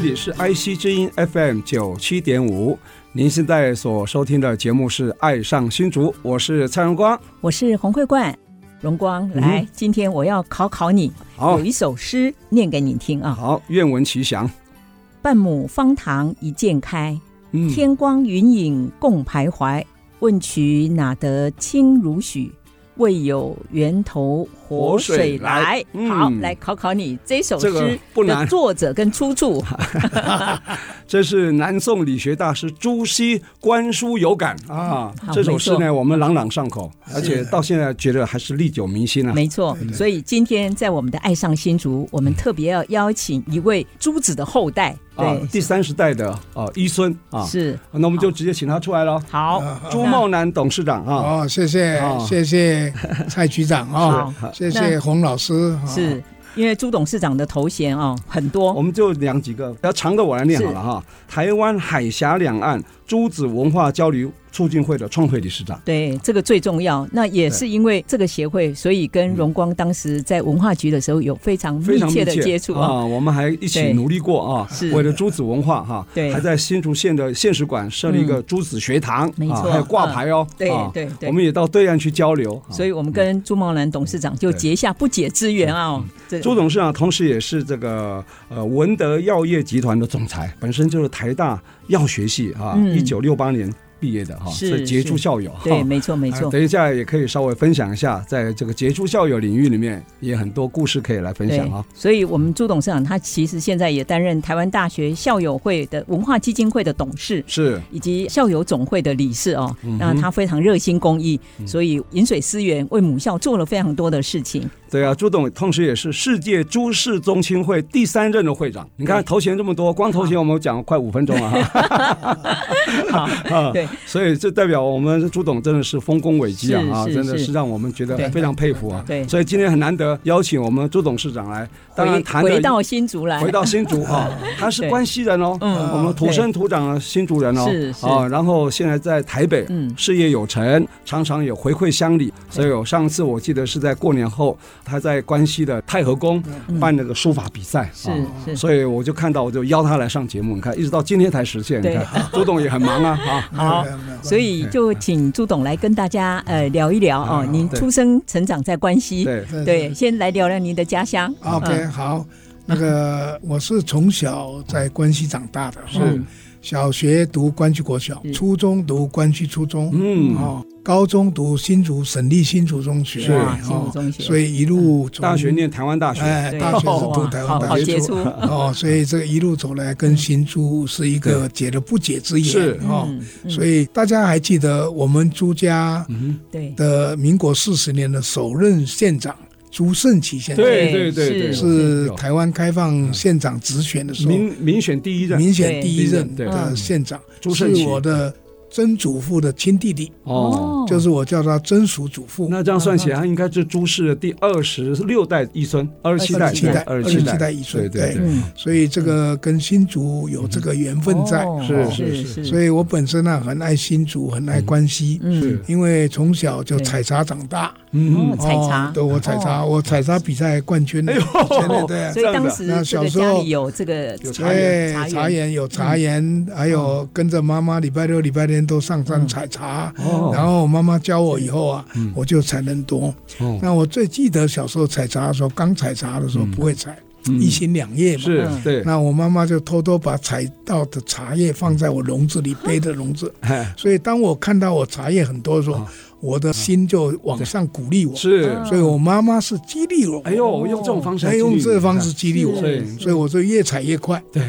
这里是 IC 之音 FM 九七点五，您现在所收听的节目是《爱上新竹》，我是蔡荣光，我是洪慧冠。荣光，嗯、来，今天我要考考你，有一首诗念给你听啊。好，愿闻其详。半亩方塘一鉴开，嗯、天光云影共徘徊。问渠哪得清如许？为有源头活水来。嗯、好，来考考你这首诗的作者跟出处。这是南宋理学大师朱熹观书有感啊。这首诗呢，我们朗朗上口，而且到现在觉得还是历久弥新啊。没错，所以今天在我们的爱上新竹，我们特别要邀请一位朱子的后代。啊，第三十代的啊，医孙啊，是，那我们就直接请他出来了。好，朱茂南董事长啊，哦，谢谢，谢谢蔡局长啊，谢谢 洪老师。是因为朱董事长的头衔啊很多，我们就两几个，要长的我来念好了哈。台湾海峡两岸朱子文化交流促进会的创会理事长，对，这个最重要。那也是因为这个协会，所以跟荣光当时在文化局的时候有非常密切的接触啊。我们还一起努力过啊，是。为了朱子文化哈，对，还在新竹县的县史馆设立一个朱子学堂，没错，还有挂牌哦。对对对，我们也到对岸去交流，所以我们跟朱茂兰董事长就结下不解之缘啊。朱董事长同时也是这个呃文德药业集团的总裁，本身就是台大药学系啊，一九六八年毕业的哈，是杰出校友。对，没错没错。等一下也可以稍微分享一下，在这个杰出校友领域里面，也很多故事可以来分享啊。所以，我们朱董事长他其实现在也担任台湾大学校友会的文化基金会的董事，是以及校友总会的理事哦。那他非常热心公益，所以饮水思源为母校做了非常多的事情。对啊，朱董同时也是世界朱氏宗亲会第三任的会长。你看头衔这么多，光头衔我们讲了快五分钟了。好，对，所以这代表我们朱董真的是丰功伟绩啊！啊，真的是让我们觉得非常佩服啊。对，所以今天很难得邀请我们朱董事长来，当然谈回到新竹来，回到新竹啊，他是关西人哦，嗯，我们土生土长的新竹人哦，啊，然后现在在台北，嗯，事业有成，常常有回馈乡里。所以我上次我记得是在过年后。他在关西的太和宫办那个书法比赛，是是，所以我就看到，我就邀他来上节目。你看，一直到今天才实现。你看，朱董也很忙啊啊，好，所以就请朱董来跟大家呃聊一聊哦。您出生成长在关西，对。对，先来聊聊您的家乡。OK，好，那个我是从小在关西长大的，是小学读关西国小，初中读关西初中，嗯。哦。高中读新竹省立新竹中学，是。哦，所以一路大学念台湾大学，哎，大学是读台湾大学，哦，所以这个一路走来跟新竹是一个解了不解之缘，是哦，所以大家还记得我们朱家对的民国四十年的首任县长朱胜奇先生，对对对，是。台湾开放县长直选的时候，民民选第一任，民选第一任的县长，朱胜奇，是我的。曾祖父的亲弟弟哦，就是我叫他曾叔祖父。那这样算起来，他应该是朱氏的第二十六代遗孙，二十七代，二十七代遗孙。对对，所以这个跟新竹有这个缘分在，是是是。所以我本身呢很爱新竹，很爱关西，嗯，因为从小就采茶长大，嗯，采茶，对，我采茶，我采茶比赛冠军，哎呦，对，所以当时那小时候有这个有茶园，茶园有茶园，还有跟着妈妈礼拜六礼拜天。都上山采茶，然后我妈妈教我以后啊，我就采能多。那我最记得小时候采茶的时候，刚采茶的时候不会采，一心两叶嘛。是，对。那我妈妈就偷偷把采到的茶叶放在我笼子里，背的笼子。所以当我看到我茶叶很多的时候，我的心就往上鼓励我。是，所以我妈妈是激励我。哎呦，用这种方式，用这个方式激励我，所以我就越采越快。对，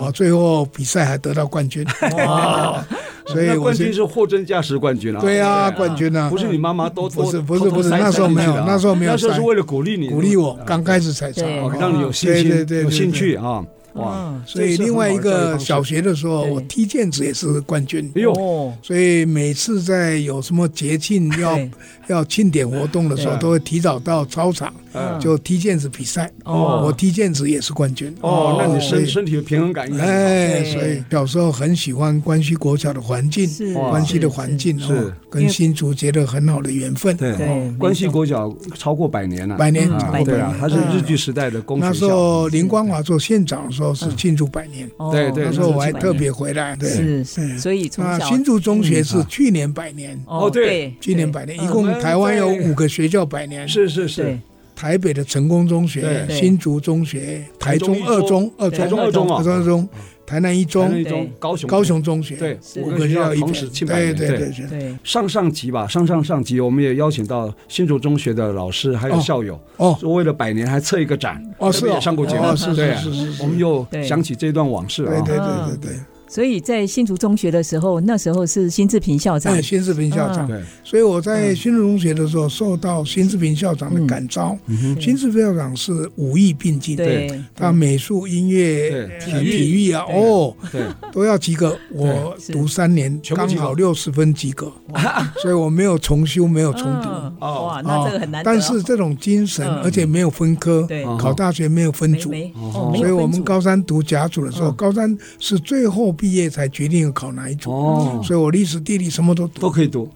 我最后比赛还得到冠军。哇！所以冠军是货真价实冠军啊！对啊，冠军啊！不是你妈妈都不是不是不是，那时候没有，那时候没有，那时候是为了鼓励你，鼓励我刚开始踩场，让你有信心，对对对，有兴趣啊。哇！所以另外一个小学的时候，我踢毽子也是冠军。哎呦！所以每次在有什么节庆要要庆典活动的时候，都会提早到操场，就踢毽子比赛。哦，我踢毽子也是冠军。哦，那你身身体的平衡感应该。哎，所以小时候很喜欢关西国小的环境，关西的环境是跟新竹结了很好的缘分。对，关西国小超过百年了，百年对啊，它是日据时代的公。那时候林光华做县长的时候。是庆祝百年，对对，那时候我还特别回来，对，是是，所以从新竹中学是去年百年，哦对，去年百年，一共台湾有五个学校百年，是是是，台北的成功中学、新竹中学、台中二中、二中二中二中。台南一中、高雄。高雄中学，对，五个学校同时庆百年。对对。对，上上级吧，上上上级我们也邀请到新竹中学的老师还有校友，哦，为了百年还策一个展，哦，是也上过节目，是是是是，我们又想起这段往事啊，对对对对对。所以在新竹中学的时候，那时候是辛志平校长。对，辛志平校长。对，所以我在新竹中学的时候，受到辛志平校长的感召。辛志平校长是五艺并进，对，他美术、音乐、体体育啊，哦，对，都要及格。我读三年，刚好六十分及格，所以我没有重修，没有重读。哇，那这个很难。但是这种精神，而且没有分科，考大学没有分组，所以我们高三读甲组的时候，高三是最后。毕业才决定考哪一种，哦，所以我历史地理什么都都可以读，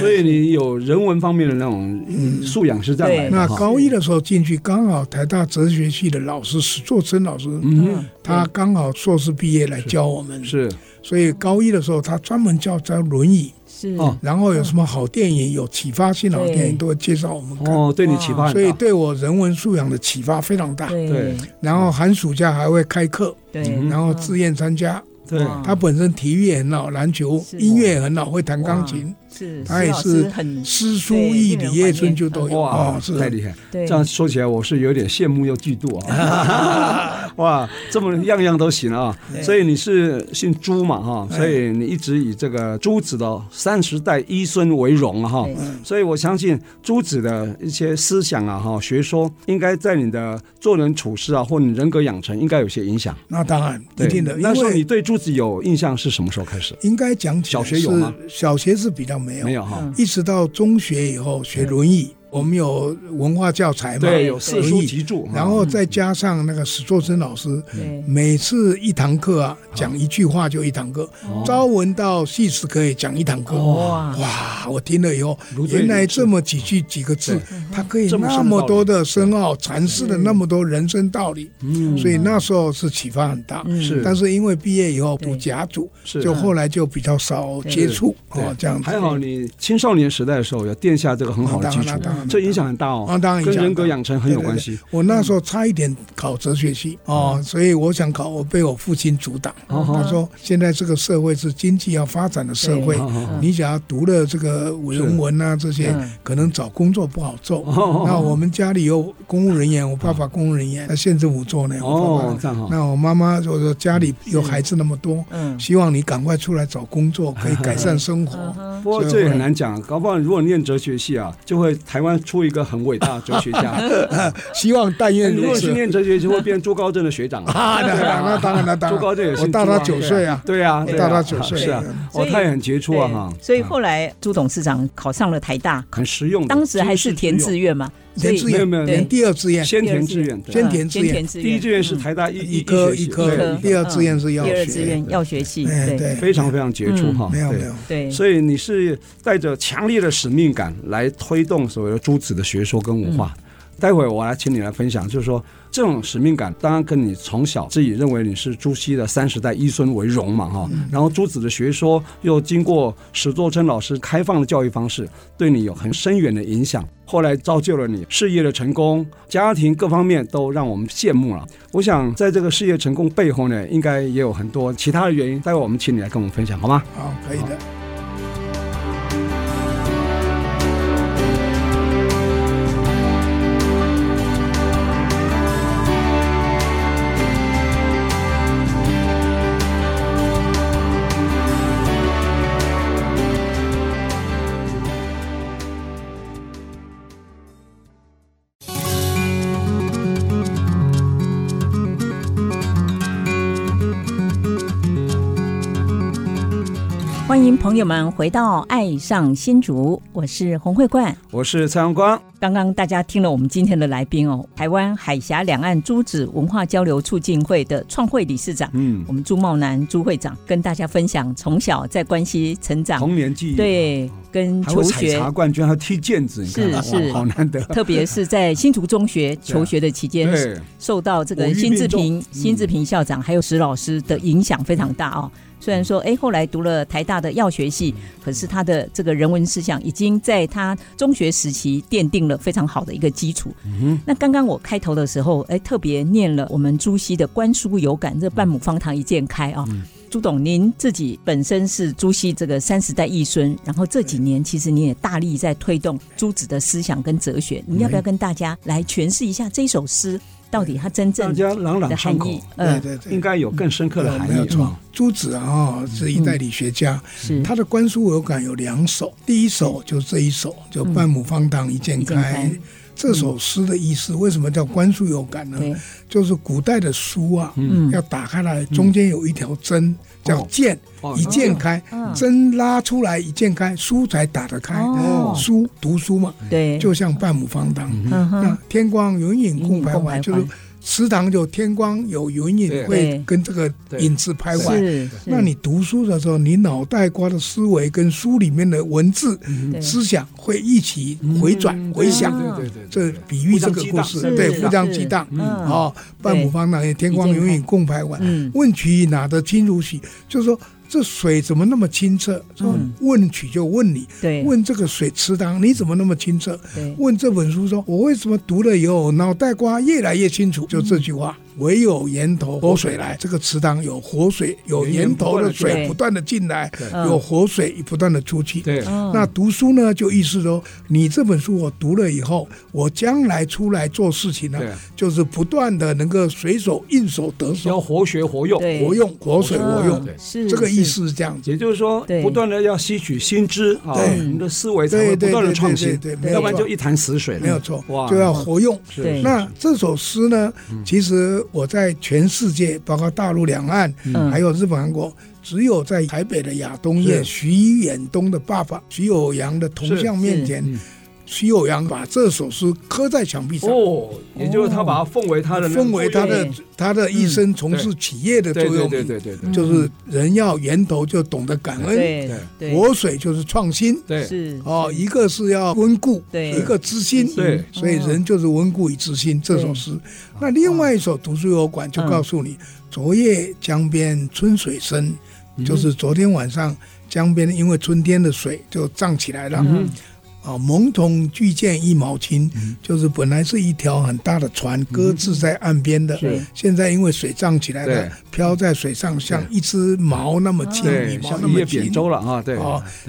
所以你有人文方面的那种素养是这样的。那高一的时候进去，刚好台大哲学系的老师史作琛老师，嗯，他刚好硕士毕业来教我们，是，所以高一的时候他专门教教《轮椅》，是，然后有什么好电影，有启发性的好电影都会介绍我们看，哦，对你启发，所以对我人文素养的启发非常大，对，然后寒暑假还会开课，对，然后自愿参加。对，他本身体育也很好，篮球、音乐也很好，会弹钢琴。是，他也是很诗书易礼叶春秋都有。哇，是太厉害。这样说起来，我是有点羡慕又嫉妒啊。哇，这么样样都行啊。所以你是姓朱嘛哈？所以你一直以这个朱子的三十代一孙为荣哈。所以我相信朱子的一些思想啊哈，学说应该在你的做人处事啊，或你人格养成应该有些影响。那当然，一定的。那时候你对朱子有印象是什么时候开始？应该讲小学有吗？小学是比较。没有，没有哈，一直到中学以后学《论语》。我们有文化教材嘛？对，有四书集注，然后再加上那个史作生老师，每次一堂课啊，讲一句话就一堂课，朝闻道，夕死可以讲一堂课。哇哇！我听了以后，原来这么几句几个字，它可以那么多的深奥，阐释了那么多人生道理。嗯，所以那时候是启发很大。是，但是因为毕业以后读甲组，就后来就比较少接触哦，这样子。还好你青少年时代的时候，要奠下这个很好的基础。这影响很大哦，当然跟人格养成很有关系。我那时候差一点考哲学系哦，所以我想考，我被我父亲阻挡。他说：“现在这个社会是经济要发展的社会，你想要读了这个人文啊这些，可能找工作不好做。那我们家里有公务人员，我爸爸公务人员，那县政府做呢。哦，这样好。那我妈妈就说家里有孩子那么多，希望你赶快出来找工作，可以改善生活。不过这也很难讲，搞不好如果念哲学系啊，就会台湾。出一个很伟大的哲学家，希望但愿如果去念哲学，就会变朱高正的学长 啊！那当然，那当然，朱高正也是大他九岁啊！对啊，大他九岁是啊，哦，他也很杰出啊！哈，所以后来朱董事长考上了台大，很实用。当时还是填志愿嘛？填志愿。没有，填第二志愿，先填志愿，先填志愿，第一志愿是台大医医科医科，第二志愿是药学，第二志愿药学系，对，非常非常杰出哈！没有没有，对，所以你是带着强烈的使命感来推动所谓的诸子的学说跟文化。待会我来请你来分享，就是说这种使命感，当然跟你从小自己认为你是朱熹的三十代一孙为荣嘛，哈。然后朱子的学说又经过史作琛老师开放的教育方式，对你有很深远的影响。后来造就了你事业的成功，家庭各方面都让我们羡慕了。我想在这个事业成功背后呢，应该也有很多其他的原因。待会我们请你来跟我们分享，好吗？好，可以的。朋友们回到《爱上新竹》，我是洪慧冠，我是蔡阳光。刚刚大家听了我们今天的来宾哦，台湾海峡两岸珠子文化交流促进会的创会理事长，嗯，我们朱茂南朱会长跟大家分享从小在关西成长，童年记忆，对，跟求学，采茶冠军，还踢毽子，是是，好难得。特别是在新竹中学求学的期间，受到这个辛志平、辛志平校长还有石老师的影响非常大哦。虽然说，哎，后来读了台大的药学系，可是他的这个人文思想已经在他中学时期奠定了非常好的一个基础。嗯、那刚刚我开头的时候，哎，特别念了我们朱熹的“观书有感”，这半亩方塘一鉴开啊。嗯、朱董，您自己本身是朱熹这个三十代义孙，然后这几年其实你也大力在推动朱子的思想跟哲学，你要不要跟大家来诠释一下这首诗？到底他真正的朗朗上口，对对对，应该有更深刻的含义。没有错，朱子啊是一代理学家，是。他的观书有感有两首，第一首就这一首，就半亩方塘一鉴开。这首诗的意思为什么叫观书有感呢？就是古代的书啊，要打开来，中间有一条针叫剑，一剑开，针拉出来一剑开，书才打得开。书读书嘛，对，就像半亩方塘，那天光云影共徘徊，就是。池塘就天光有云影，会跟这个影子徘徊。那你读书的时候，你脑袋瓜的思维跟书里面的文字思想会一起回转回响。对对对，这比喻这个故事，对，互相激荡。好，半亩方塘，天光云影共徘徊。问渠哪得清如许？就是说。这水怎么那么清澈？说问曲就问你，对，问这个水池塘你怎么那么清澈？对，问这本书说，我为什么读了以后脑袋瓜越来越清楚？就这句话。唯有源头活水来，这个池塘有活水，有源头的水不断的进来，有活水不断的出去。对，那读书呢，就意思说，你这本书我读了以后，我将来出来做事情呢，就是不断的能够随手应手得手，要活学活用，活用活水活用，是这个意思是这样子。也就是说，不断的要吸取新知啊，你的思维才会不断的创新，对要不然就一潭死水。没有错，就要活用。那这首诗呢，其实。我在全世界，包括大陆两岸，还有日本、韩国，只有在台北的亚东院，徐远东的爸爸徐有阳的铜像面前。徐有阳把这首诗刻在墙壁上，哦，也就是他把它奉为他的，奉为他的他的一生从事企业的座右铭，对对对，就是人要源头就懂得感恩，对，活水就是创新，对，是哦，一个是要温故，对，一个知新，对，所以人就是温故与知新。这首诗，那另外一首读书有馆就告诉你，昨夜江边春水深，就是昨天晚上江边因为春天的水就涨起来了。啊，蒙头巨舰一毛轻，就是本来是一条很大的船，搁置在岸边的，现在因为水涨起来了，飘在水上，像一只毛那么轻，羽毛那么轻，扁舟了啊！对，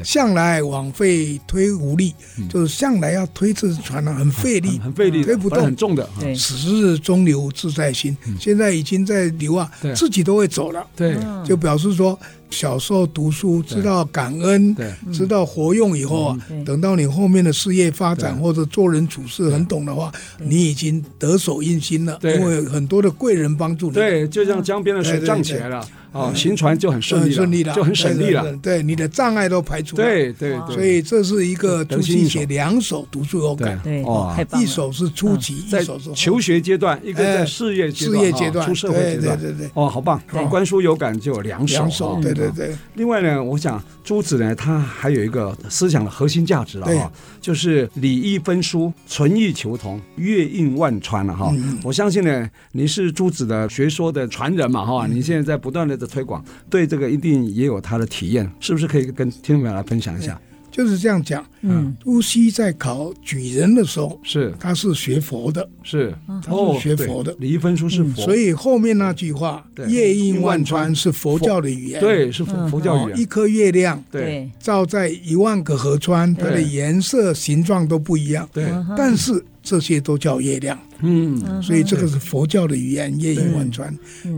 向来枉费推无力，就是向来要推这只船呢，很费力，很费力，推不动，很重的。此日中流自在心，现在已经在流啊，自己都会走了。对，就表示说。小时候读书，知道感恩，知道活用以后啊，等到你后面的事业发展或者做人处事很懂的话，你已经得手印心了，因为很多的贵人帮助你。对，就像江边的水涨起来了。哦，行船就很顺利，顺利了，就很省力了。对，你的障碍都排除了。对对对，所以这是一个朱熹写两首读书有感。对，哦，一首是初级，一首是求学阶段，一个在事业事业阶段，出社会阶段。对对对，哦，好棒！观书有感就有两首。两首，对对对。另外呢，我想朱子呢，他还有一个思想的核心价值了哈，就是礼义分书，存异求同，阅尽万川了哈。我相信呢，你是朱子的学说的传人嘛哈，你现在在不断的。推广对这个一定也有他的体验，是不是可以跟听众朋友来分享一下？就是这样讲，嗯，朱熹在考举人的时候，是。他是学佛的，是。他是学佛的，礼义分书是佛，所以后面那句话“夜映万川”是佛教的语言，对，是佛佛教语言。一颗月亮，对，照在一万个河川，它的颜色、形状都不一样，对，但是这些都叫月亮，嗯，所以这个是佛教的语言“阅尽万川”。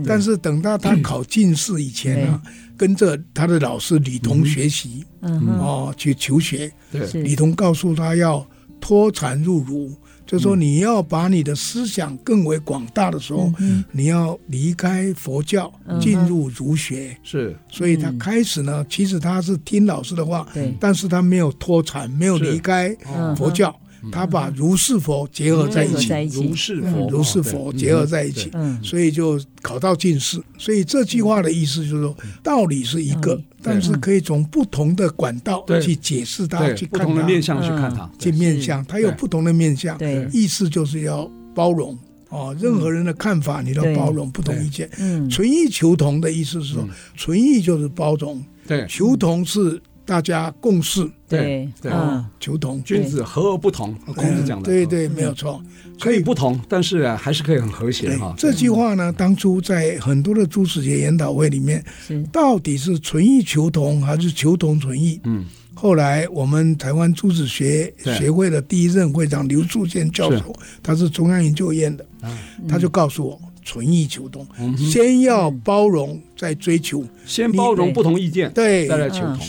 但是等到他考进士以前呢？跟着他的老师李同学习，嗯，哦，去求学。对，李同告诉他要脱禅入儒，就是说你要把你的思想更为广大的时候，你要离开佛教，进入儒学。是，所以他开始呢，其实他是听老师的话，但是他没有脱禅，没有离开佛教。他把如是佛结合在一起，如是佛，如是佛结合在一起，所以就考到进士。所以这句话的意思就是说，道理是一个，但是可以从不同的管道去解释它，去看它，不同的面向去看它，去面向，它有不同的面向。意思就是要包容。哦，任何人的看法你都包容，不同意见。嗯。存异求同的意思是说，存异就是包容，对，求同是。大家共事，对对啊，求同，君子和而不同，孔子讲的，对对，没有错，可以不同，但是啊，还是可以很和谐哈。这句话呢，当初在很多的朱子节研讨会里面，到底是存异求同还是求同存异？嗯，后来我们台湾朱子学协会的第一任会长刘树健教授，他是中央研究院的，他就告诉我。存异求同，先要包容，再追求。先包容不同意见，对，再来求同。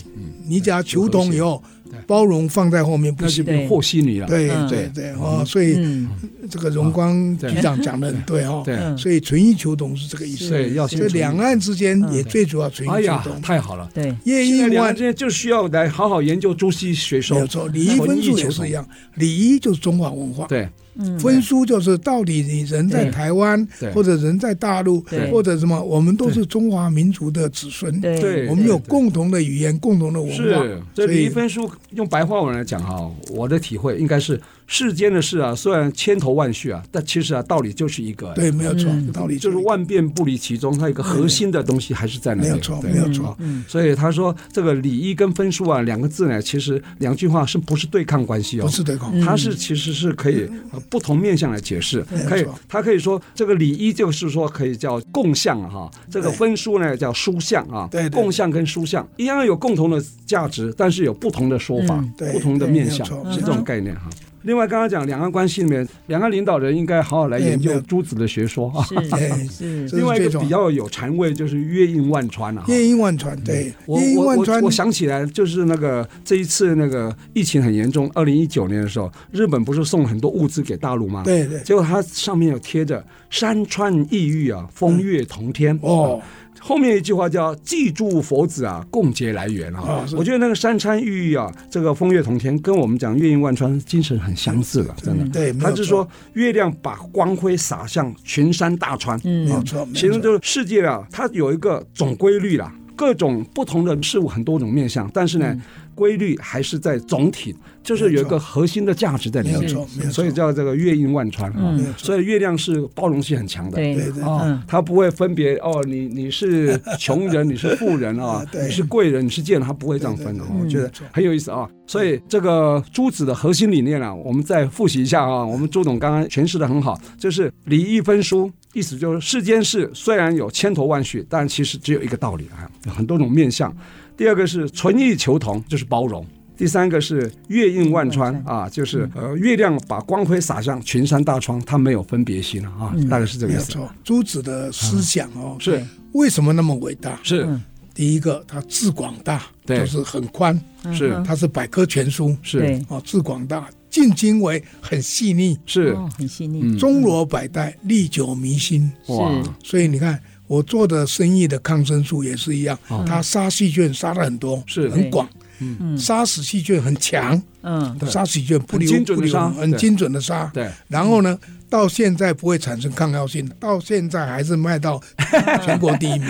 你只要求同以后，包容放在后面，不是变和稀泥了。对对对，哦，所以这个荣光局长讲的很对哦。对，所以存异求同是这个意思。对，要所以两岸之间也最主要存异求同。太好了。对，叶应万之间就需要来好好研究朱熹学说。没有错，礼仪分数也是一样，礼仪就是中华文化。对。分书就是到底你人在台湾，或者人在大陆，或者什么，我们都是中华民族的子孙，对，我们有共同的语言，共同的文化。是，这礼仪分书用白话文来讲哈，我的体会应该是。世间的事啊，虽然千头万绪啊，但其实啊，道理就是一个。对，没有错，道理就是万变不离其宗，它一个核心的东西还是在那里。没有错，没有错。所以他说这个礼仪跟分数啊，两个字呢，其实两句话是不是对抗关系哦？不是对抗，它是其实是可以不同面向来解释。可以，他可以说这个礼仪就是说可以叫共相哈，这个分数呢叫殊相啊。对，共相跟殊相一样有共同的价值，但是有不同的说法，不同的面向，是这种概念哈。另外，刚刚讲两岸关系里面，两岸领导人应该好好来研究朱子的学说啊。是 是。另外一个比较有禅味，就是月印万川啊。月印万川，对。我我我我想起来，就是那个这一次那个疫情很严重，二零一九年的时候，日本不是送很多物资给大陆吗？对对。结果它上面有贴着“山川异域啊，风月同天”哦。后面一句话叫“记住佛子啊，共结来缘”啊，我觉得那个山川异域啊，这个风月同天，跟我们讲月映万川精神很相似了，真的。对，他是说月亮把光辉洒向群山大川，嗯，没错。其实就是世界啊，它有一个总规律啦，各种不同的事物很多种面向，但是呢。规律还是在总体，就是有一个核心的价值在里面，所以叫这个月印万川啊。所以月亮是包容性很强的，对对啊，它不会分别哦，你你是穷人，你是富人啊，你是贵人，你是贱人，它不会这样分的。我觉得很有意思啊。所以这个朱子的核心理念啊，我们再复习一下啊。我们朱董刚刚诠释的很好，就是礼义分书，意思就是世间事虽然有千头万绪，但其实只有一个道理啊，有很多种面向。第二个是存异求同，就是包容；第三个是月映万川啊，就是呃月亮把光辉洒向群山大川，它没有分别心了啊，大概是这个意思。朱子的思想哦，是。为什么那么伟大？是。第一个，他志广大，就是很宽，是。他是百科全书，是。哦，志广大，尽经纬很细腻，是。很细腻，钟罗百代，历久弥新，哇！所以你看。我做的生意的抗生素也是一样，它杀细菌杀了很多，是。很广，嗯，杀死细菌很强，嗯，杀死细菌不留不留，很精准的杀，对。然后呢，到现在不会产生抗药性，到现在还是卖到 全国第一名。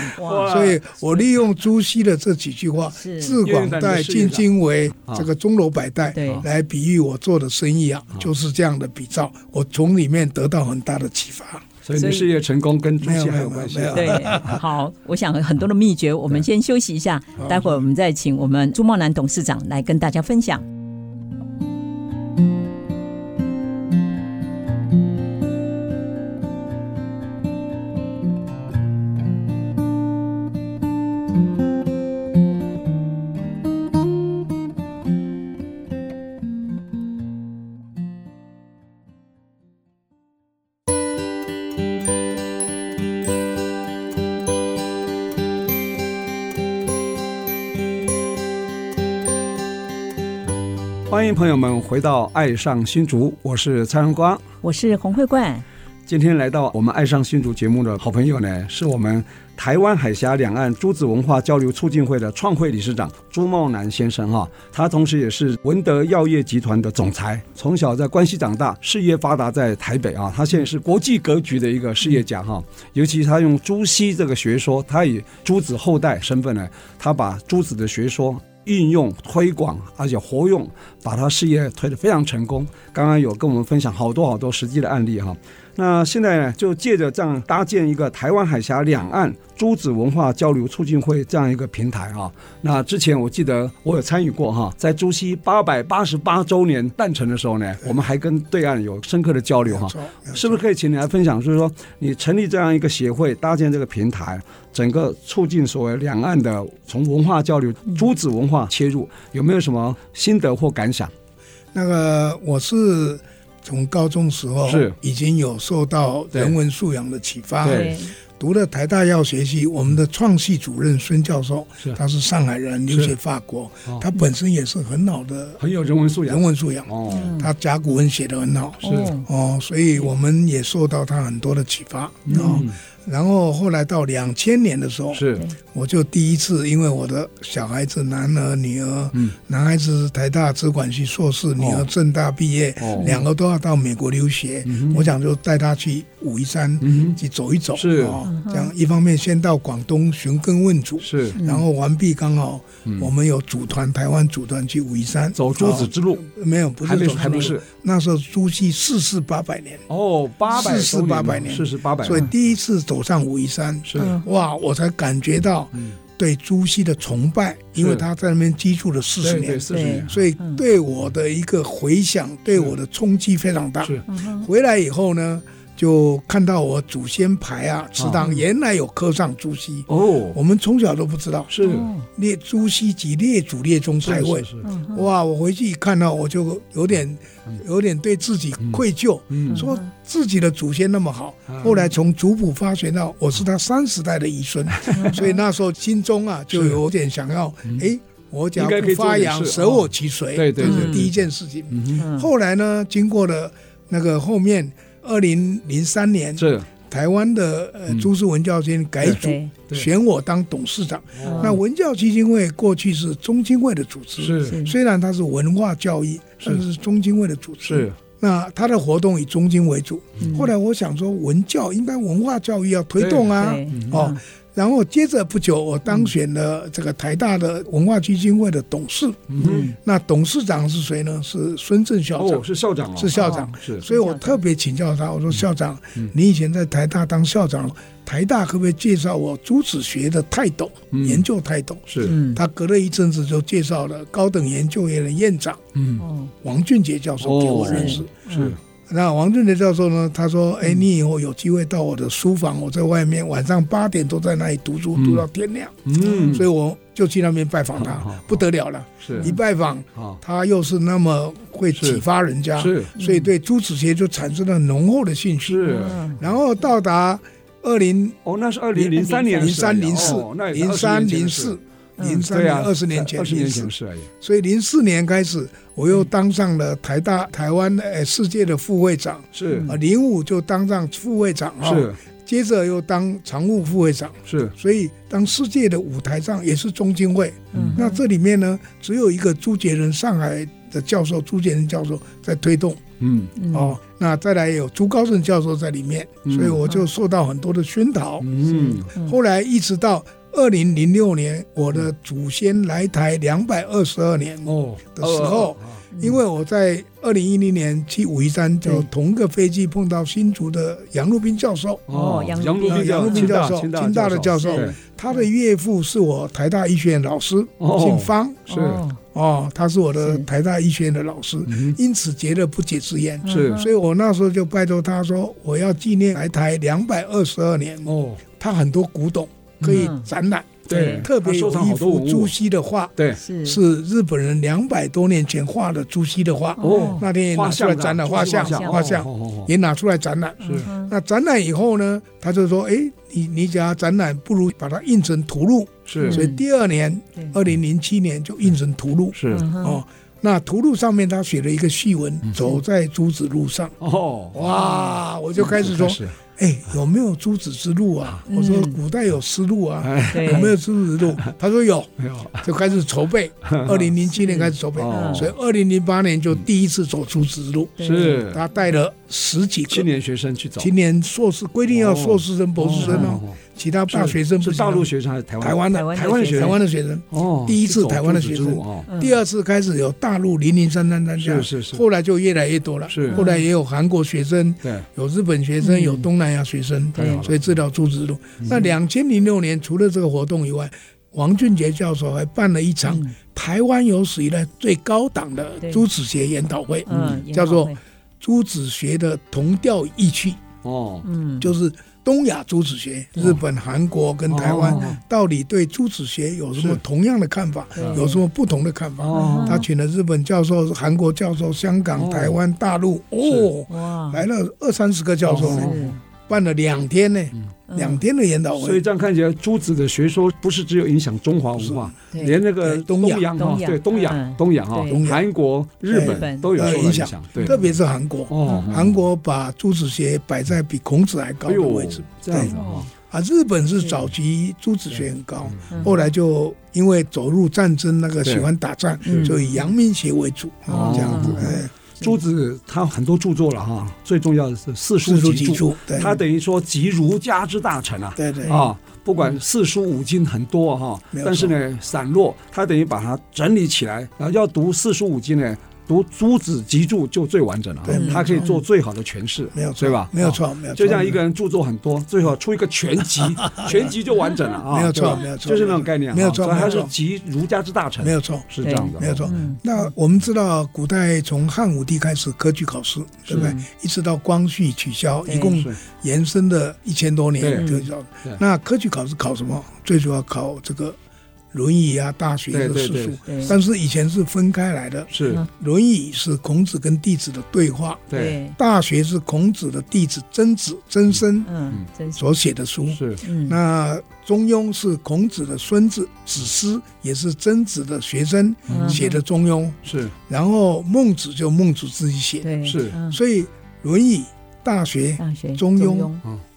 所以我利用朱熹的这几句话，志广代进京为，这个钟楼百代，来比喻我做的生意啊，就是这样的比照。我从里面得到很大的启发。所以你事业成功跟朱熹还有关系。对，好，我想很多的秘诀，我们先休息一下，待会儿我们再请我们朱茂南董事长来跟大家分享。迎朋友们回到《爱上新竹》，我是蔡荣光，我是洪慧冠。今天来到我们《爱上新竹》节目的好朋友呢，是我们台湾海峡两岸诸子文化交流促进会的创会理事长朱茂南先生哈。他同时也是文德药业集团的总裁，从小在关西长大，事业发达在台北啊。他现在是国际格局的一个事业家哈。尤其他用朱熹这个学说，他以朱子后代身份呢，他把朱子的学说运用推广，而且活用，把他事业推得非常成功。刚刚有跟我们分享好多好多实际的案例哈。那现在呢，就借着这样搭建一个台湾海峡两岸诸子文化交流促进会这样一个平台啊。那之前我记得我有参与过哈，在朱熹八百八十八周年诞辰的时候呢，我们还跟对岸有深刻的交流哈。是不是可以请你来分享？就是说，你成立这样一个协会，搭建这个平台，整个促进所谓两岸的从文化交流、诸子文化切入，有没有什么心得或感想？那个我是。从高中时候是。已经有受到人文素养的启发，对，读了台大药学系，我们的创系主任孙教授，他是上海人，留学法国，他本身也是很好的，很有人文素养，人文素养。哦，他甲骨文写得很好，是。哦，所以我们也受到他很多的启发，嗯。然后后来到两千年的时候，是。我就第一次，因为我的小孩子男儿女儿，嗯，男孩子台大资管系硕士，女儿政大毕业，两个都要到美国留学，我想就带他去武夷山去走一走，是。哦，这样一方面先到广东寻根问祖，是，然后完毕刚好我们有组团台湾组团去武夷山走朱子之路，没有不是走还不是那时候朱熹逝世八百年。哦，八百逝世八百年，逝世八百，所以第一次。走上武夷山，是。哇，我才感觉到对朱熹的崇拜，因为他在那边居住了四十年，四十年，所以对我的一个回响，对我的冲击非常大。回来以后呢，就看到我祖先牌啊，祠堂原来有刻上朱熹。哦，我们从小都不知道，是。列朱熹及列祖列宗牌位，哇，我回去一看到，我就有点。有点对自己愧疚，说自己的祖先那么好，后来从族谱发掘到我是他三十代的遗孙，所以那时候心中啊就有点想要，哎，我只要不发扬，舍我其谁？对对对，第一件事情。后来呢，经过了那个后面，二零零三年。台湾的呃朱氏文教基金改组，选我当董事长。那文教基金会过去是中经会的组织，是。虽然它是文化教育，但是中经会的组织。是。那它的活动以中经为主。后来我想说，文教应该文化教育要推动啊，哦。然后接着不久，我当选了这个台大的文化基金会的董事。嗯，那董事长是谁呢？是孙正校长。哦，是校长。是校长。是。所以我特别请教他，我说校长，你以前在台大当校长，台大可不可以介绍我朱子学的泰斗研究泰斗？是。他隔了一阵子就介绍了高等研究院的院长，嗯，王俊杰教授给我认识。是。那王俊杰教授呢？他说：“哎，你以后有机会到我的书房，我在外面晚上八点都在那里读书，读到天亮。嗯，所以我就去那边拜访他，不得了了。是。一拜访，他又是那么会启发人家，是，所以对朱子学就产生了浓厚的兴趣。是，然后到达二零哦，那是二零零三年，零三零四，零三零四。”零三年，二十年前，二十年前是而已。所以零四年开始，我又当上了台大台湾诶世界的副会长。是啊，零五就当上副会长啊。是，接着又当常务副会长。是，所以当世界的舞台上也是中经会。嗯，那这里面呢，只有一个朱杰仁上海的教授，朱杰仁教授在推动。嗯，哦，那再来有朱高正教授在里面，所以我就受到很多的熏陶。嗯，后来一直到。二零零六年，我的祖先来台两百二十二年哦的时候，因为我在二零一零年去武夷山，就同个飞机碰到新竹的杨禄彬教授。哦，杨禄彬教授，清大的教授，他的岳父是我台大医学院老师，姓方，是。哦，他是我的台大医学院的老师，因此结了不解之缘，是，所以我那时候就拜托他说，我要纪念来台两百二十二年。哦，他很多古董。可以展览，对，特别有一幅朱熹的画，对，是。日本人两百多年前画的朱熹的画，哦，那天也拿出来展览，画像，画像也拿出来展览，是。那展览以后呢，他就说，哎，你你只要展览，不如把它印成图录，是。所以第二年，二零零七年就印成图录，是。哦，那图录上面他写了一个序文，走在朱子路上。哦，哇，我就开始说。哎，有没有朱子之路啊？我说古代有丝路啊，有没有朱子之路？他说有，就开始筹备。二零零七年开始筹备，所以二零零八年就第一次走朱子之路。是，他带了十几个青年学生去走，青年硕士规定要硕士生、博士生哦。其他大学生是大陆学生还是台湾？台湾的台湾的学台湾的学生。哦，第一次台湾的学生，第二次开始有大陆零零三三参加，是是是，后来就越来越多了，是，后来也有韩国学生，对，有日本学生，有东南亚学生，对，所以治疗朱子路。那两千零六年除了这个活动以外，王俊杰教授还办了一场台湾有史以来最高档的朱子学研讨会，嗯，叫做朱子学的同调异趣，哦，嗯，就是。东亚朱子学，日本、韩国跟台湾到底对朱子学有什么同样的看法？有什么不同的看法？他请了日本教授、韩国教授、香港、台湾、大陆，哦，来了二三十个教授，办了两天呢。两天的研讨会，所以这样看起来，朱子的学说不是只有影响中华文化，连那个东洋哈，对东洋、东洋哈，韩国、日本都有受影响。对，特别是韩国，哦，韩国把朱子学摆在比孔子还高的位置。这样子哈，啊，日本是早期朱子学很高，后来就因为走入战争，那个喜欢打仗，就以阳明学为主，这样子，哎。朱子他很多著作了哈，最重要的是四书集注，他等于说集儒家之大成啊，对对。啊，不管四书五经很多哈，但是呢散落，他等于把它整理起来，然后要读四书五经呢。读朱子集注就最完整了，他可以做最好的诠释，没有错，对吧？没有错，没有错。就像一个人著作很多，最后出一个全集，全集就完整了啊！没有错，没有错，就是那种概念，没有错。他是集儒家之大成，没有错，是这样的，没有错。那我们知道，古代从汉武帝开始科举考试，对不对？一直到光绪取消，一共延伸的一千多年。那科举考试考什么？最主要考这个。《论语》啊，《大学》的四书，但是以前是分开来的。是，《论语》是孔子跟弟子的对话，对，《大学》是孔子的弟子曾子、曾参嗯所写的书。是，那《中庸》是孔子的孙子子思，也是曾子的学生写的《中庸》。是，然后孟子就孟子自己写。的。是，所以《论语》《大学》《中庸》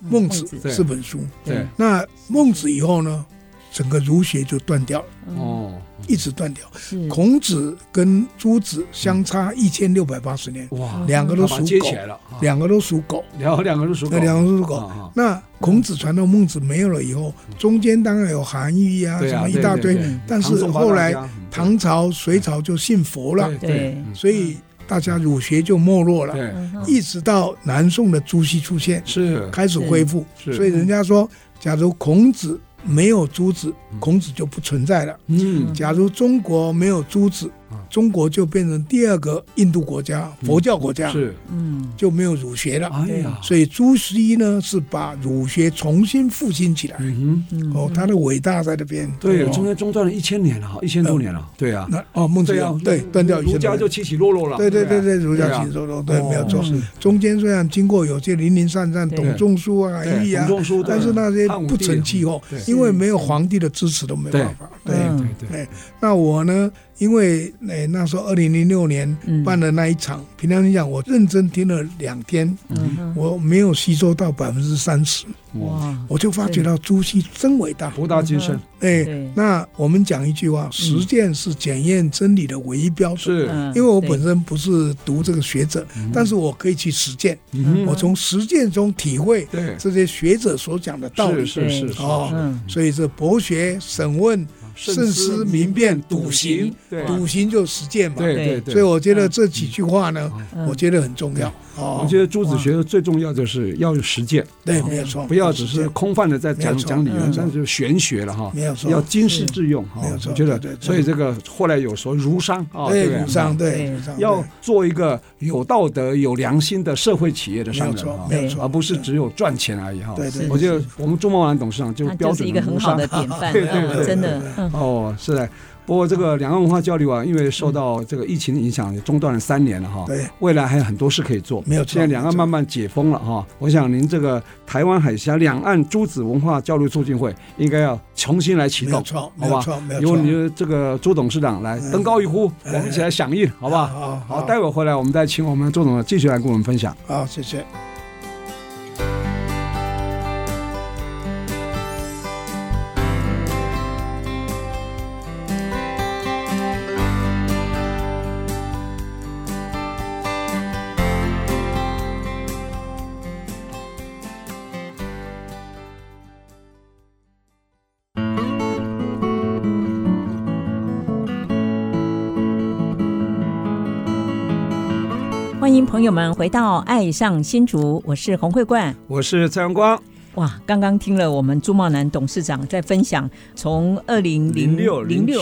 孟子四本书。对，那孟子以后呢？整个儒学就断掉了哦，一直断掉。孔子跟朱子相差一千六百八十年，哇，两个都属狗，两个都属狗，两个两个都属狗，两个都属狗。那孔子传到孟子没有了以后，中间当然有韩愈啊，什么一大堆，但是后来唐朝、隋朝就信佛了，对，所以大家儒学就没落了，一直到南宋的朱熹出现，是。开始恢复。所以人家说，假如孔子。没有朱子，孔子就不存在了。嗯，假如中国没有朱子。中国就变成第二个印度国家，佛教国家，是，嗯，就没有儒学了。哎呀，所以朱熹呢是把儒学重新复兴起来。嗯哼，哦，他的伟大在这边。对，中间中断了一千年了，一千多年了。对啊，那哦，孟子要对断掉，儒家就起起落落了。对对对对，儒家起起落落，对，没有错。中间虽然经过有些零零散散，董仲舒啊、韩愈啊，但是那些不成气候，因为没有皇帝的支持都没办法。对对对，那我呢？因为诶那时候二零零六年办的那一场，平常你讲，我认真听了两天，我没有吸收到百分之三十，哇！我就发觉到朱熹真伟大，博大精深。哎，那我们讲一句话，实践是检验真理的唯一标准。是，因为我本身不是读这个学者，但是我可以去实践，我从实践中体会这些学者所讲的道理。是是是哦，所以这博学审问。慎思明辨，笃行，笃行就实践嘛。对对对。所以我觉得这几句话呢，我觉得很重要。哦，我觉得朱子学的最重要就是要有实践。对，没有错。不要只是空泛的在讲讲理论，这就玄学了哈。没有错。要经世致用。没有错。我觉得，所以这个后来有说儒商啊，对儒商对，要做一个有道德、有良心的社会企业的商人啊，没有错，而不是只有赚钱而已哈。对对。我觉得我们中贸网董事长就标准一个很好的典范。对对对，真的。哦，是的，不过这个两岸文化交流啊，因为受到这个疫情的影响，也中断了三年了哈。对，未来还有很多事可以做。没有错。现在两岸慢慢解封了哈，我想您这个台湾海峡两岸诸子文化交流促进会应该要重新来启动，好吧？由你的这个朱董事长来登高一呼，我们一起来响应，好不好？好，好，待会儿回来我们再请我们朱总继续来跟我们分享。好，谢谢。友们回到《爱上新竹》，我是洪慧冠，我是蔡阳光。哇，刚刚听了我们朱茂南董事长在分享，从二零零六零六。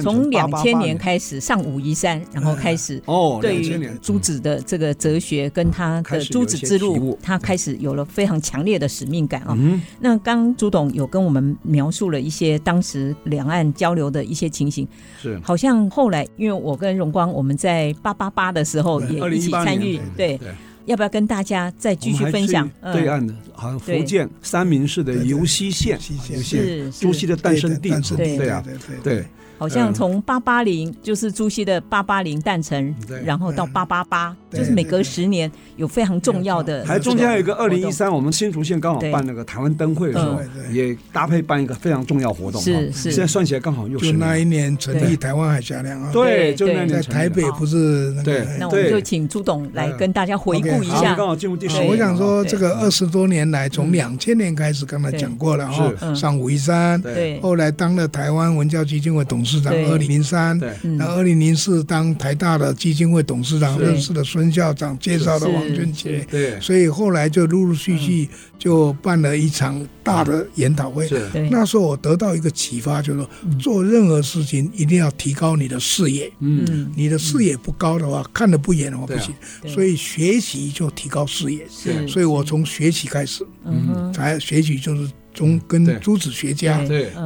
从两千年开始上武夷山，然后开始哦，对于朱子的这个哲学跟他的朱子之路，他开始有了非常强烈的使命感啊。那刚朱董有跟我们描述了一些当时两岸交流的一些情形，是。好像后来因为我跟荣光我们在八八八的时候也一起参与，对，要不要跟大家再继续分享？对岸的，好像福建三明市的尤溪县，是朱熹的诞生地，对啊，对。好像从八八零就是朱熹的八八零诞辰，然后到八八八，就是每隔十年有非常重要的。还中间还有一个二零一三，我们新竹县刚好办那个台湾灯会的时候，也搭配办一个非常重要活动。是是，现在算起来刚好又是。就那一年成立台湾海峡两岸。对，就那年在台北不是。对，那我们就请朱董来跟大家回顾一下。刚好进入第十。我想说，这个二十多年来，从两千年开始，刚才讲过了哈，上武夷山，对，后来当了台湾文教基金会董事长。二零零三，那二零零四当台大的基金会董事长，认识了孙校长，介绍的王俊杰，对，所以后来就陆陆续续就办了一场大的研讨会。那时候我得到一个启发，就是说做任何事情一定要提高你的视野。嗯，你的视野不高的话，看得不远的话不行。所以学习就提高视野。是，所以我从学习开始，嗯，才学习就是。中跟朱子学家，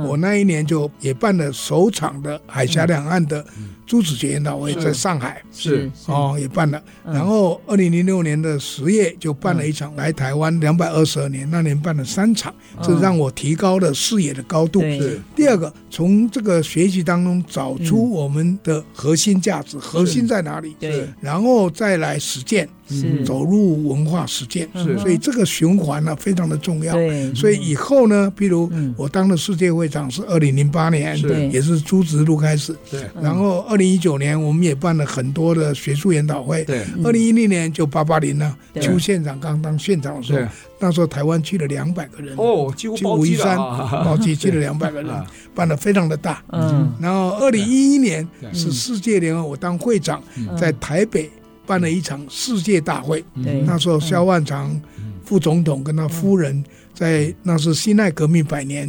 我那一年就也办了首场的海峡两岸的朱子学研讨会，在上海是哦也办了。然后二零零六年的十月就办了一场来台湾两百二十二年，那年办了三场，这让我提高了视野的高度。是。第二个，从这个学习当中找出我们的核心价值，核心在哪里？对，然后再来实践。是。走入文化实践，是所以这个循环呢非常的重要。对，所以以后呢，譬如我当了世界会长是二零零八年，对，也是朱子路开始。对，然后二零一九年我们也办了很多的学术研讨会。对，二零一零年就八八零呢，邱县长刚当县长的时候，那时候台湾去了两百个人。哦，几乎武夷山 包机去了两百个人，办的非常的大。嗯，然后二零一一年是世界联合，我当会长，在台北。办了一场世界大会，那时候萧万长副总统跟他夫人在，那是辛亥革命百年，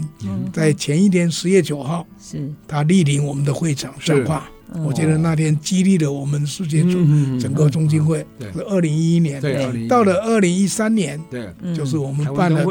在前一天十月九号，是。他莅临我们的会场讲话。我觉得那天激励了我们世界组整个中心会。是二零一一年，到了二零一三年，对，就是我们办了。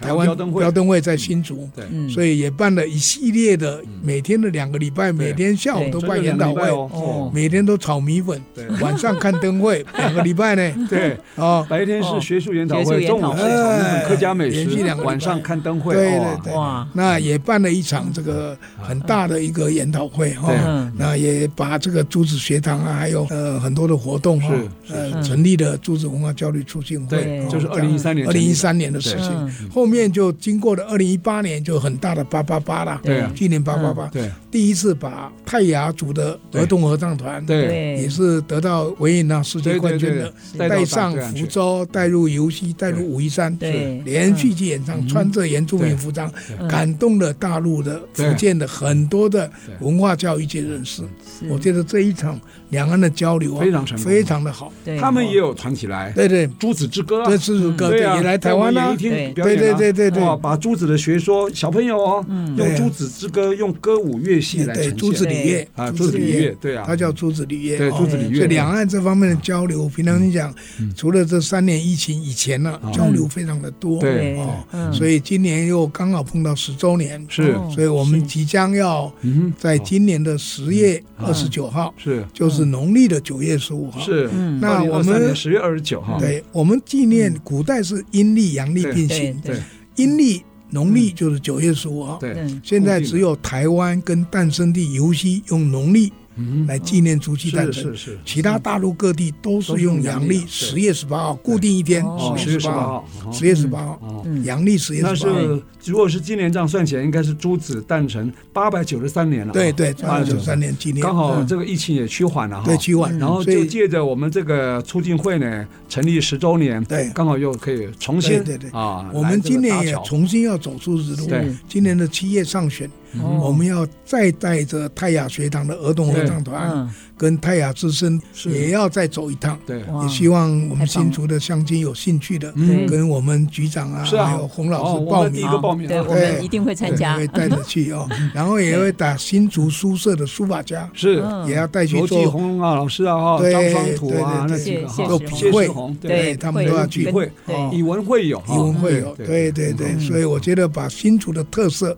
台湾标灯会在新竹，对，所以也办了一系列的每天的两个礼拜，每天下午都办研讨会，哦，每天都炒米粉，晚上看灯会，两个礼拜呢，对，哦，白天是学术研讨会，中午是炒米粉客家美食，晚上看灯会，对对对，哇，那也办了一场这个很大的一个研讨会哈，那也把这个朱子学堂啊，还有呃很多的活动哈，呃，成立了朱子文化交流促进会，对，就是二零一三年，二零一三年的事情，后面。面就经过了二零一八年，就很大的八八八了。对，纪念八八八。对，第一次把泰雅族的儿童合唱团，对，也是得到维也纳世界冠军的，带上福州，带入游溪，带入武夷山，对，连续去演唱，穿着原住民服装，感动了大陆的福建的很多的文化教育界人士。我觉得这一场两岸的交流非常成功，非常的好。他们也有团起来，对对，朱子之歌，对朱子歌，对，也来台湾啦，对对对。对对对，哇，把朱子的学说，小朋友哦，用朱子之歌，用歌舞乐戏来呈现。朱子礼乐啊，朱子礼乐，对啊，他叫朱子礼乐。对，朱子礼乐。所以两岸这方面的交流，平常你讲，除了这三年疫情以前呢，交流非常的多。对。哦，所以今年又刚好碰到十周年，是，所以我们即将要在今年的十月二十九号，是，就是农历的九月十五号，是。那我们十月二十九号，对，我们纪念古代是阴历阳历并行，对，阴历农历就是九月十五号，对，现在只有台湾跟诞生地尤溪用农历。嗯，来纪念朱熹诞辰，是是，其他大陆各地都是用阳历十月十八号固定一天，十月十八号，十月十八号，阳历十月十八号。那是如果是今年这样算起来，应该是朱子诞辰八百九十三年了。对对，八百九十三年。纪念，刚好这个疫情也趋缓了哈。对，趋缓。然后就借着我们这个促进会呢，成立十周年，对，刚好又可以重新对对啊，我们今年也重新要走出日路。对，今年的七月上旬。我们要再带着泰雅学堂的儿童合唱团。跟泰雅之声也要再走一趟，对，也希望我们新竹的乡亲有兴趣的，跟我们局长啊，还有洪老师报名，报名，对，我们一定会参加，会带着去哦。然后也会打新竹书社的书法家，是，也要带去做。洪啊，老师啊，张双土啊，那几个都品会，对，他们都要去。会，以文会友，以文会友，对对对。所以我觉得把新竹的特色，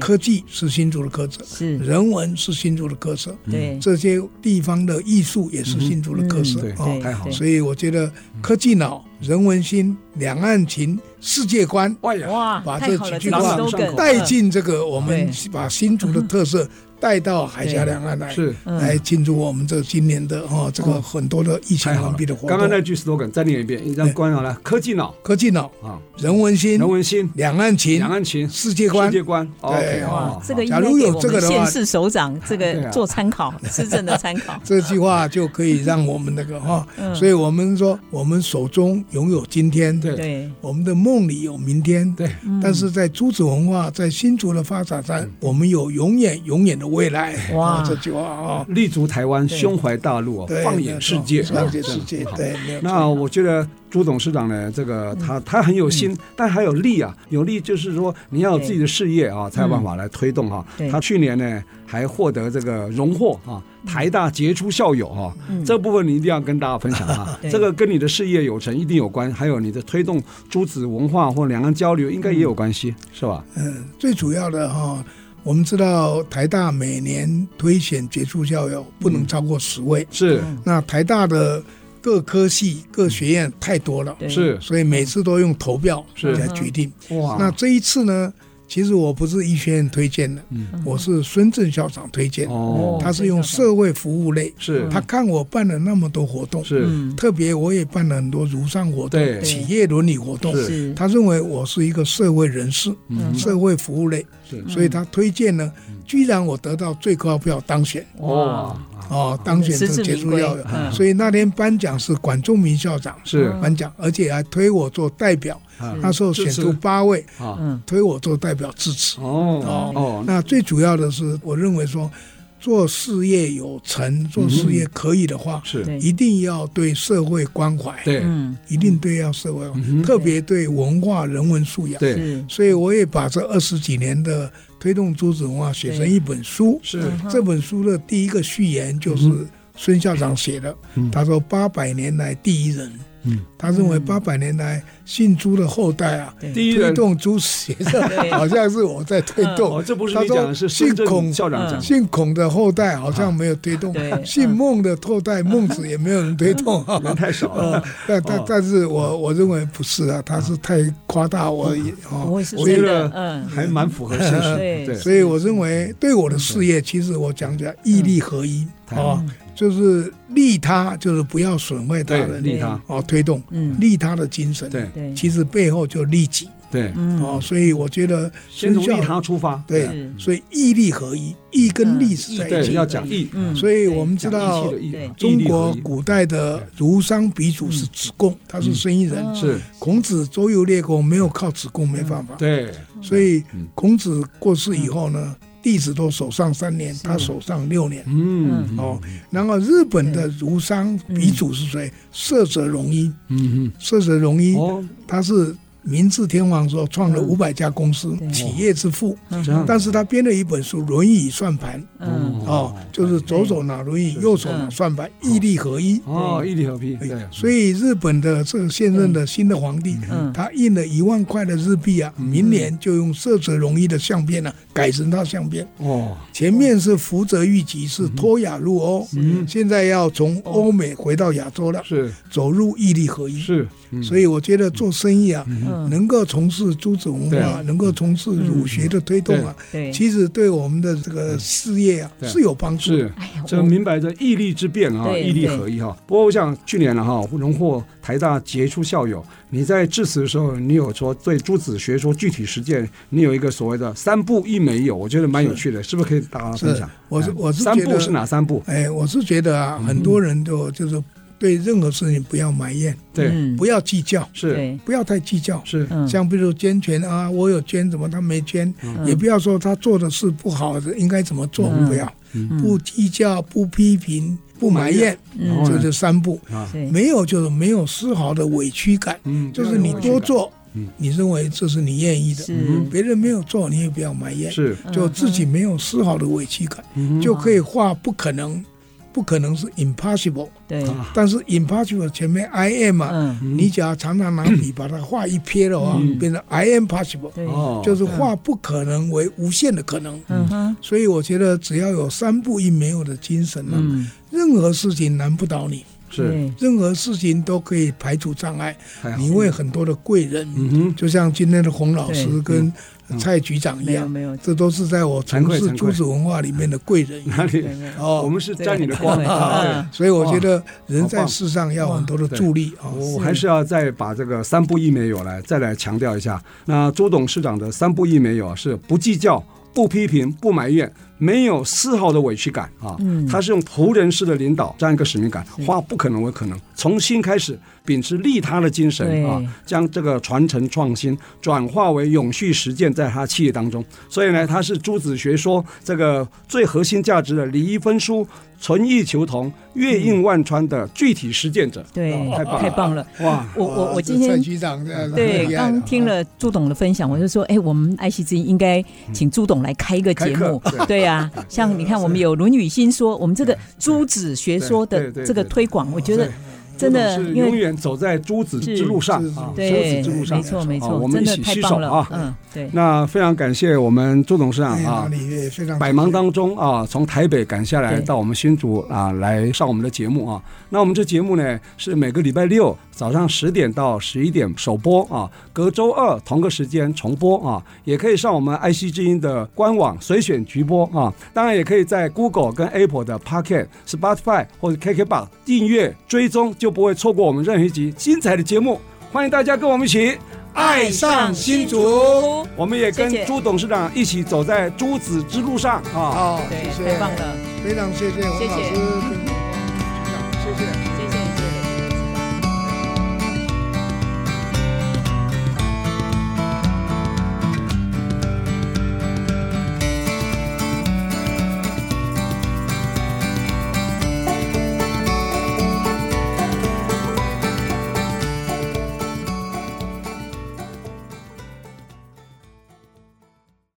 科技是新竹的特色，是。人文是新竹的特色，对。这些地。地方的艺术也是新竹的特色。哦，太好，所以我觉得科技脑、人文心、两岸情、世界观，哇，把这几句话带进这个，我们把新竹的特色。带到海峡两岸来，是来庆祝我们这今年的哈这个很多的疫情完毕的活动。刚刚那句 slogan 再念一遍，让观众来科技脑，科技脑啊，人文心，人文心，两岸情，两岸情，世界观，世界观。对啊，这个假如有这个的话，县市首长这个做参考，市政的参考。这句话就可以让我们那个哈，所以我们说我们手中拥有今天，对，我们的梦里有明天，对。但是在诸子文化在新竹的发展上，我们有永远永远的未来。哇，这句话啊，立足台湾，胸怀大陆，放眼世界，放眼世界。对，那我觉得朱董事长呢，这个他他很有心，但还有力啊，有力就是说你要有自己的事业啊，才有办法来推动哈。他去年呢还获得这个荣获啊，台大杰出校友哈，这部分你一定要跟大家分享啊。这个跟你的事业有成一定有关，还有你的推动朱子文化或两岸交流应该也有关系，是吧？嗯，最主要的哈。我们知道台大每年推选杰出校友不能超过十位，是。那台大的各科系、各学院太多了，是，所以每次都用投票来决定。哇，那这一次呢？其实我不是医学院推荐的，我是孙正校长推荐。哦，他是用社会服务类，是。他看我办了那么多活动，是。特别我也办了很多儒商活动、企业伦理活动，是。他认为我是一个社会人士，社会服务类，所以他推荐呢。居然我得到最高票当选，哦哦，当选这杰出校友，所以那天颁奖是管仲明校长是。颁奖，而且还推我做代表。那时候选出八位，啊，推我做代表致辞。哦哦，那最主要的是，我认为说，做事业有成，做事业可以的话，是。一定要对社会关怀，对，一定对要社会，特别对文化人文素养。对，所以我也把这二十几年的推动朱子文化写成一本书。是。这本书的第一个序言就是孙校长写的，他说八百年来第一人。嗯，他认为八百年来姓朱的后代啊，推动朱子学社，好像是我在推动。这不是你讲的是姓孔校长讲，姓孔的后代好像没有推动，姓孟的后代孟子也没有人推动，人太少了。但但但是我我认为不是啊，他是太夸大我而已。我觉得还蛮符合现实。对，所以我认为对我的事业，其实我讲讲义利合一啊。就是利他，就是不要损坏他人，利他。哦，推动，嗯。利他的精神，对，其实背后就利己，对，哦，所以我觉得先从利他出发，对，所以义利合一，义跟利是在一起，要讲义，所以我们知道中国古代的儒商鼻祖是子贡，他是生意人，是。孔子周游列国没有靠子贡没办法，对，所以孔子过世以后呢。弟子都守上三年，他守上六年。嗯，哦，然后日本的儒商鼻祖是谁？涩泽荣一。嗯嗯，涩泽荣一，他是明治天皇时候创了五百家公司，企业之父。但是他编了一本书《轮椅算盘》，哦，就是左手拿轮椅，右手拿算盘，义力合一。哦，义力合一。对。所以日本的这个现任的新的皇帝，他印了一万块的日币啊，明年就用色泽容易的相片呢改成他相片。哦。前面是福泽谕吉，是脱亚入欧，嗯，现在要从欧美回到亚洲了，是。走入义力合一。是。所以我觉得做生意啊，能够从事朱子文化，能够从事儒学的推动啊，其实对我们的这个事业啊是有帮助。是，这明白着义利之辩啊，义利合一哈。不过我想去年了哈，荣获台大杰出校友，你在致辞的时候，你有说对朱子学说具体实践，你有一个所谓的三步一没有，我觉得蛮有趣的，是。不是可以大家分享？我是我是三步是哪三步？哎，我是觉得啊，很多人都就是。对任何事情不要埋怨，对，不要计较，是，不要太计较，是。像比如捐钱啊，我有捐，怎么他没捐？也不要说他做的事不好的，应该怎么做？不要，不计较，不批评，不埋怨，这就三步。没有就是没有丝毫的委屈感，就是你多做，你认为这是你愿意的，别人没有做，你也不要埋怨，是，就自己没有丝毫的委屈感，就可以画不可能。不可能是 impossible，对，但是 impossible 前面 I am 啊，你只要常常拿笔把它画一撇的话，变成 I am possible，就是画不可能为无限的可能。所以我觉得只要有三不一没有的精神呢，任何事情难不倒你，是，任何事情都可以排除障碍，你会很多的贵人，就像今天的洪老师跟。蔡局长一样，没有，没有，这都是在我从事竹子文化里面的贵人。哪里？哦，我们是沾你的光啊！所以我觉得人在世上要很多的助力啊。我还是要再把这个三不一没有来再来强调一下。那朱董事长的三不一没有是不计较、不批评、不埋怨。没有丝毫的委屈感啊，他是用仆人式的领导这样一个使命感，化不可能为可能，从新开始，秉持利他的精神啊，将这个传承创新转化为永续实践，在他企业当中。所以呢，他是朱子学说这个最核心价值的礼仪分书、存异求同、月映万川的具体实践者。对，太棒太棒了！哇，我我我今天蔡局长对刚听了朱董的分享，我就说，哎，我们爱惜之音应该请朱董来开一个节目，对。啊，像你看，我们有《论语新说》，我们这个朱子学说的这个推广，我觉得真的是永远走在朱子之路上啊，朱子之路上，没错没错，我们一起携手啊，嗯，对。那非常感谢我们朱董事长啊，百忙当中啊，从台北赶下来到我们新竹啊，来上我们的节目啊。那我们这节目呢，是每个礼拜六早上十点到十一点首播啊，隔周二同个时间重播啊，也可以上我们爱惜之音的官网随选直播啊，当然也可以在 Google 跟 Apple 的 Pocket、Spotify 或者 KKBox 订阅追踪，就不会错过我们任何一集精彩的节目。欢迎大家跟我们一起爱上新竹，我们也跟朱董事长一起走在朱子之路上啊！好，谢谢，太棒了，非常谢谢洪老师。